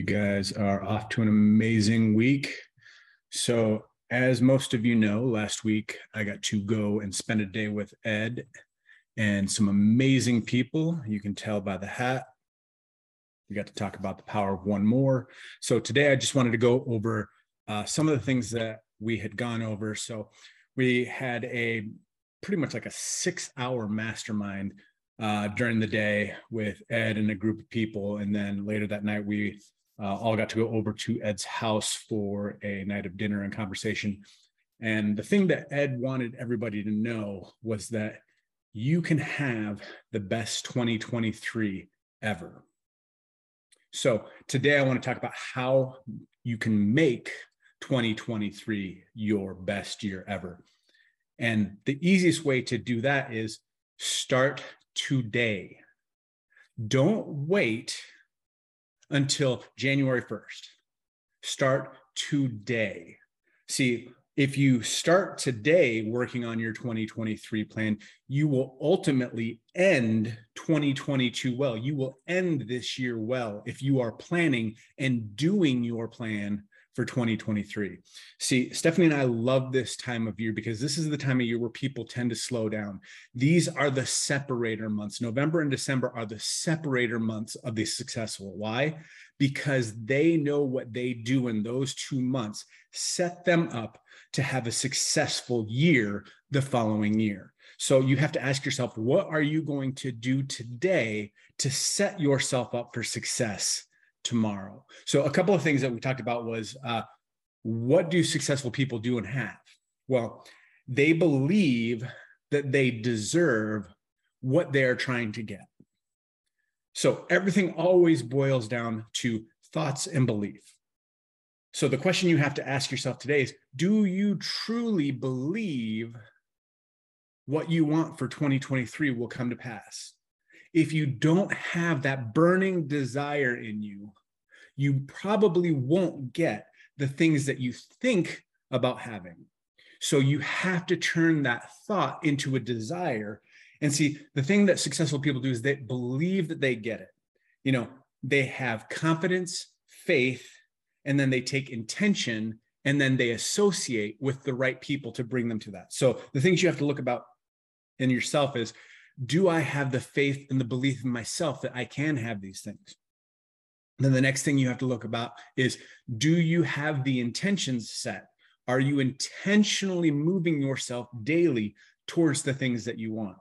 You guys are off to an amazing week. So, as most of you know, last week I got to go and spend a day with Ed and some amazing people. You can tell by the hat. We got to talk about the power of one more. So, today I just wanted to go over uh, some of the things that we had gone over. So, we had a pretty much like a six hour mastermind uh, during the day with Ed and a group of people. And then later that night, we uh, all got to go over to Ed's house for a night of dinner and conversation. And the thing that Ed wanted everybody to know was that you can have the best 2023 ever. So today I want to talk about how you can make 2023 your best year ever. And the easiest way to do that is start today. Don't wait until January 1st. Start today. See, if you start today working on your 2023 plan, you will ultimately end 2022 well. You will end this year well if you are planning and doing your plan for 2023. See, Stephanie and I love this time of year because this is the time of year where people tend to slow down. These are the separator months. November and December are the separator months of the successful. Why? Because they know what they do in those two months set them up to have a successful year the following year. So you have to ask yourself, what are you going to do today to set yourself up for success tomorrow. So a couple of things that we talked about was uh, what do successful people do and have? Well, they believe that they deserve what they're trying to get. So everything always boils down to thoughts and belief. So the question you have to ask yourself today is do you truly believe what you want for 2023 will come to pass? If you don't have that burning desire in you, you probably won't get the things that you think about having. So you have to turn that thought into a desire. And see, the thing that successful people do is they believe that they get it. You know, they have confidence, faith, and then they take intention and then they associate with the right people to bring them to that. So the things you have to look about in yourself is do I have the faith and the belief in myself that I can have these things? Then the next thing you have to look about is do you have the intentions set? Are you intentionally moving yourself daily towards the things that you want?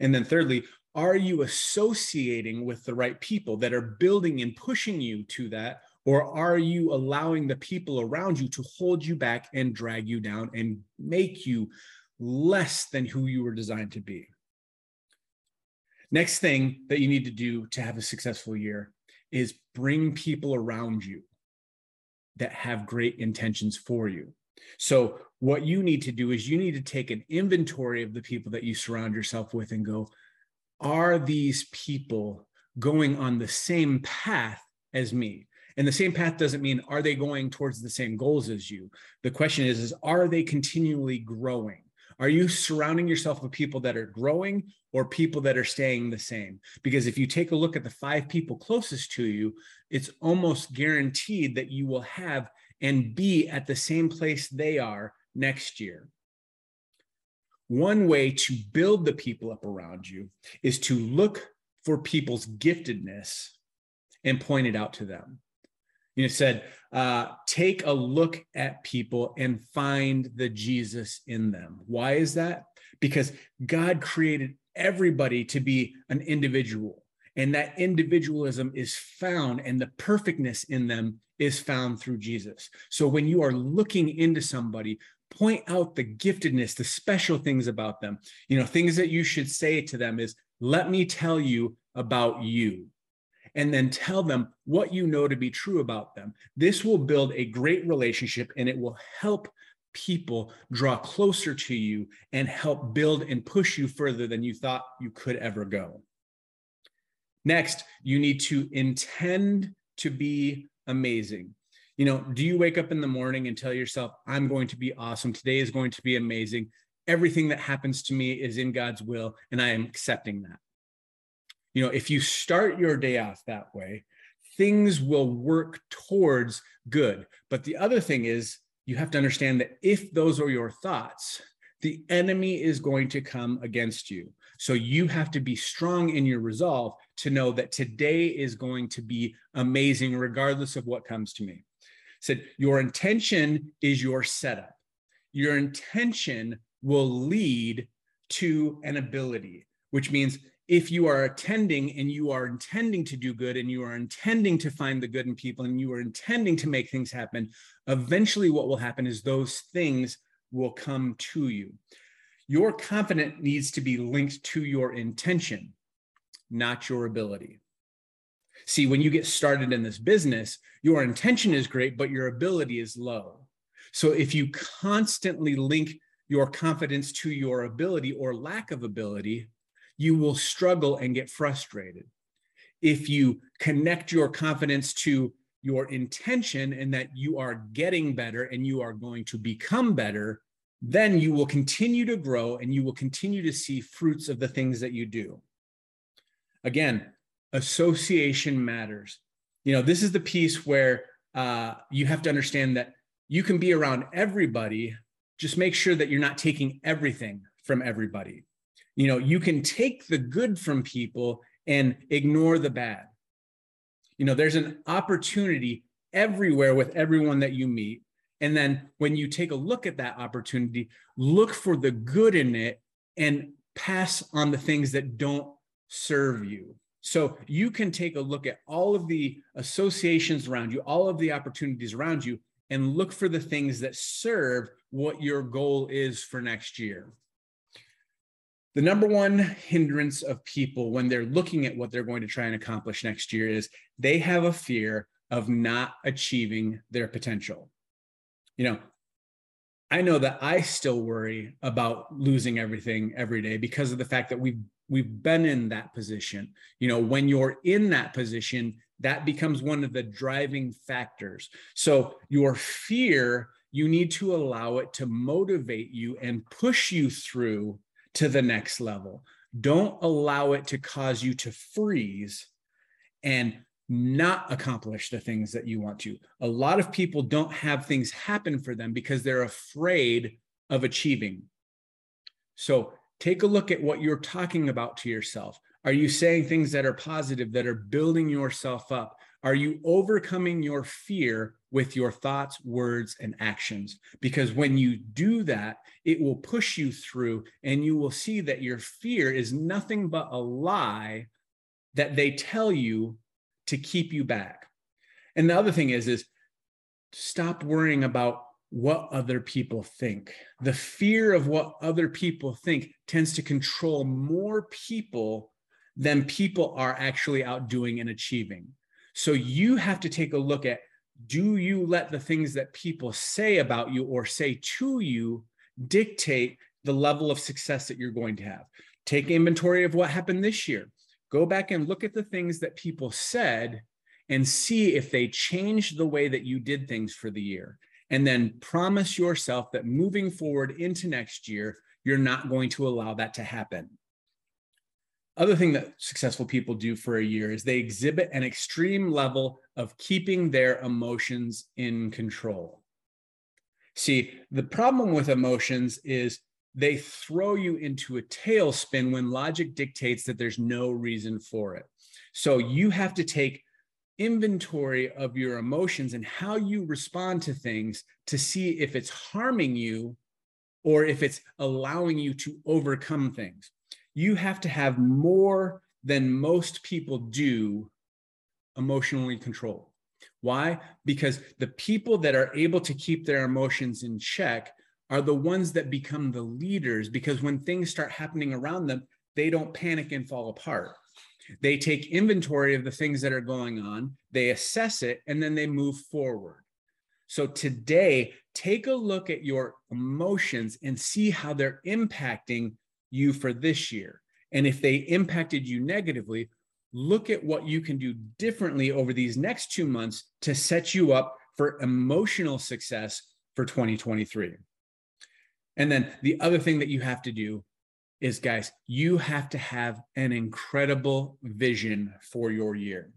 And then thirdly, are you associating with the right people that are building and pushing you to that? Or are you allowing the people around you to hold you back and drag you down and make you less than who you were designed to be? Next thing that you need to do to have a successful year is bring people around you that have great intentions for you. So, what you need to do is you need to take an inventory of the people that you surround yourself with and go, are these people going on the same path as me? And the same path doesn't mean are they going towards the same goals as you? The question is, is are they continually growing? Are you surrounding yourself with people that are growing or people that are staying the same? Because if you take a look at the five people closest to you, it's almost guaranteed that you will have and be at the same place they are next year. One way to build the people up around you is to look for people's giftedness and point it out to them you said, uh, take a look at people and find the Jesus in them. Why is that? Because God created everybody to be an individual, and that individualism is found, and the perfectness in them is found through Jesus. So when you are looking into somebody, point out the giftedness, the special things about them. You know, things that you should say to them is, let me tell you about you and then tell them what you know to be true about them. This will build a great relationship and it will help people draw closer to you and help build and push you further than you thought you could ever go. Next, you need to intend to be amazing. You know, do you wake up in the morning and tell yourself, I'm going to be awesome? Today is going to be amazing. Everything that happens to me is in God's will, and I am accepting that you know if you start your day off that way things will work towards good. But the other thing is, you have to understand that if those are your thoughts, the enemy is going to come against you. So you have to be strong in your resolve to know that today is going to be amazing, regardless of what comes to me. Said, your intention is your setup. Your intention will lead to an ability, which means if you are attending and you are intending to do good and you are intending to find the good in people and you are intending to make things happen, eventually what will happen is those things will come to you. Your confidence needs to be linked to your intention, not your ability. See, when you get started in this business, your intention is great, but your ability is low. So if you constantly link your confidence to your ability or lack of ability, you will struggle and get frustrated. If you connect your confidence to your intention and that you are getting better and you are going to become better, then you will continue to grow and you will continue to see fruits of the things that you do. Again, association matters. You know, this is the piece where uh, you have to understand that you can be around everybody. Just make sure that you're not taking everything from everybody. You know, you can take the good from people and ignore the bad. You know, there's an opportunity everywhere with everyone that you meet. And then when you take a look at that opportunity, look for the good in it and pass on the things that don't serve you. So you can take a look at all of the associations around you, all of the opportunities around you, and look for the things that serve what your goal is for next year. The number one hindrance of people when they're looking at what they're going to try and accomplish next year is they have a fear of not achieving their potential. You know, I know that I still worry about losing everything every day because of the fact that we've we've been in that position. You know, when you're in that position, that becomes one of the driving factors. So your fear, you need to allow it to motivate you and push you through to the next level. Don't allow it to cause you to freeze and not accomplish the things that you want to. A lot of people don't have things happen for them because they're afraid of achieving. So take a look at what you're talking about to yourself. Are you saying things that are positive, that are building yourself up? Are you overcoming your fear with your thoughts, words, and actions? Because when you do that, it will push you through and you will see that your fear is nothing but a lie that they tell you to keep you back. And the other thing is, is stop worrying about what other people think. The fear of what other people think tends to control more people than people are actually out doing and achieving. So you have to take a look at do you let the things that people say about you or say to you dictate the level of success that you're going to have? Take inventory of what happened this year. Go back and look at the things that people said and see if they changed the way that you did things for the year. And then promise yourself that moving forward into next year, you're not going to allow that to happen other thing that successful people do for a year is they exhibit an extreme level of keeping their emotions in control. See, the problem with emotions is they throw you into a tailspin when logic dictates that there's no reason for it. So you have to take inventory of your emotions and how you respond to things to see if it's harming you or if it's allowing you to overcome things you have to have more than most people do emotionally controlled. Why? Because the people that are able to keep their emotions in check are the ones that become the leaders because when things start happening around them, they don't panic and fall apart. They take inventory of the things that are going on, they assess it, and then they move forward. So today, take a look at your emotions and see how they're impacting you for this year. And if they impacted you negatively, look at what you can do differently over these next two months to set you up for emotional success for 2023. And then the other thing that you have to do is, guys, you have to have an incredible vision for your year.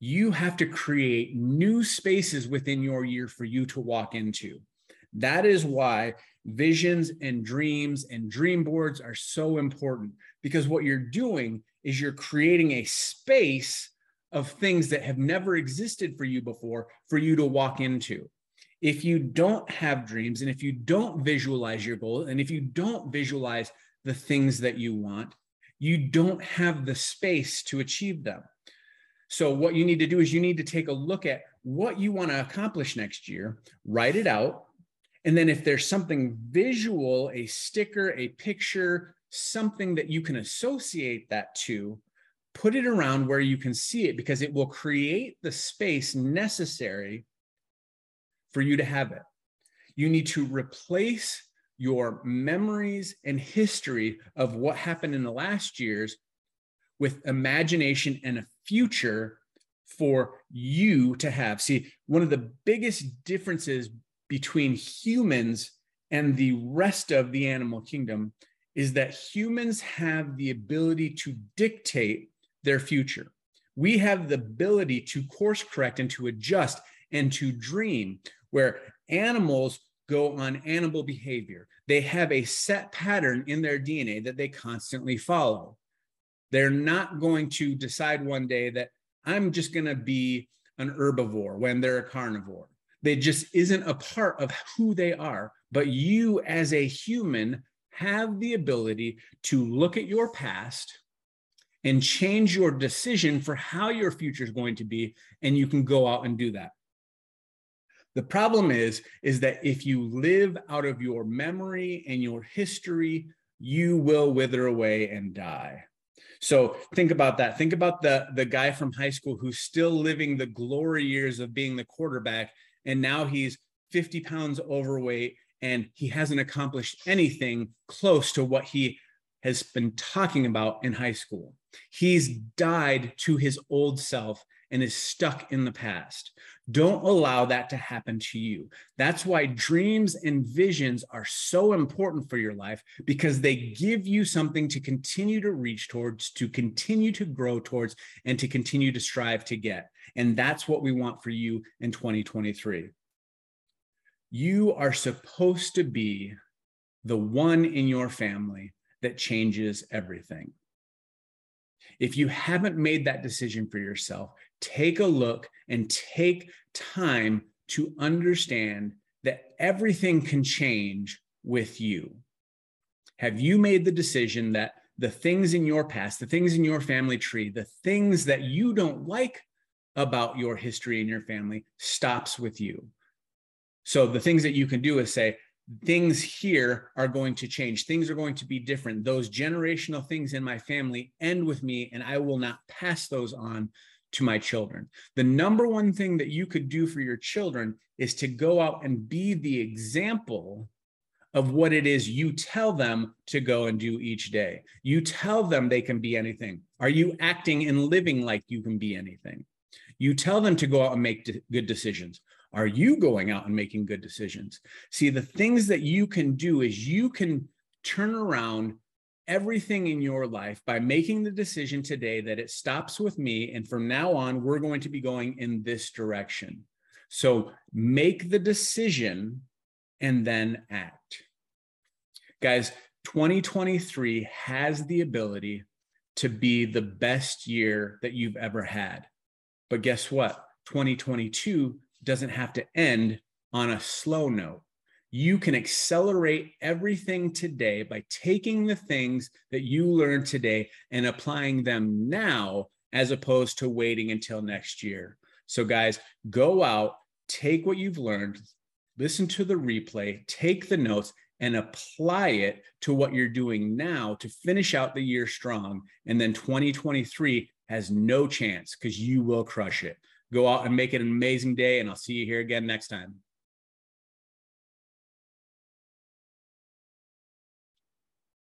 you have to create new spaces within your year for you to walk into. That is why visions and dreams and dream boards are so important because what you're doing is you're creating a space of things that have never existed for you before for you to walk into. If you don't have dreams and if you don't visualize your goal and if you don't visualize the things that you want, you don't have the space to achieve them. So, what you need to do is you need to take a look at what you want to accomplish next year, write it out. And then, if there's something visual, a sticker, a picture, something that you can associate that to, put it around where you can see it because it will create the space necessary for you to have it. You need to replace your memories and history of what happened in the last years with imagination and a future for you to have. See, one of the biggest differences between humans and the rest of the animal kingdom is that humans have the ability to dictate their future. We have the ability to course correct and to adjust and to dream, where animals go on animal behavior. They have a set pattern in their DNA that they constantly follow. They're not going to decide one day that I'm just going to be an herbivore when they're a carnivore. They just isn't a part of who they are. But you, as a human, have the ability to look at your past and change your decision for how your future is going to be. And you can go out and do that. The problem is, is that if you live out of your memory and your history, you will wither away and die. So think about that. Think about the, the guy from high school who's still living the glory years of being the quarterback. And now he's 50 pounds overweight and he hasn't accomplished anything close to what he has been talking about in high school. He's died to his old self and is stuck in the past. Don't allow that to happen to you. That's why dreams and visions are so important for your life because they give you something to continue to reach towards, to continue to grow towards, and to continue to strive to get. And that's what we want for you in 2023. You are supposed to be the one in your family that changes everything. If you haven't made that decision for yourself, take a look and take time to understand that everything can change with you. Have you made the decision that the things in your past, the things in your family tree, the things that you don't like about your history and your family stops with you? So the things that you can do is say, things here are going to change. Things are going to be different. Those generational things in my family end with me, and I will not pass those on to my children. The number one thing that you could do for your children is to go out and be the example of what it is you tell them to go and do each day. You tell them they can be anything. Are you acting and living like you can be anything? You tell them to go out and make de- good decisions. Are you going out and making good decisions? See, the things that you can do is you can turn around everything in your life by making the decision today that it stops with me. And from now on, we're going to be going in this direction. So make the decision and then act. Guys, 2023 has the ability to be the best year that you've ever had. But guess what? 2022 doesn't have to end on a slow note. You can accelerate everything today by taking the things that you learned today and applying them now as opposed to waiting until next year. So, guys, go out, take what you've learned, listen to the replay, take the notes, and apply it to what you're doing now to finish out the year strong. And then 2023 has no chance because you will crush it. Go out and make it an amazing day, and I'll see you here again next time.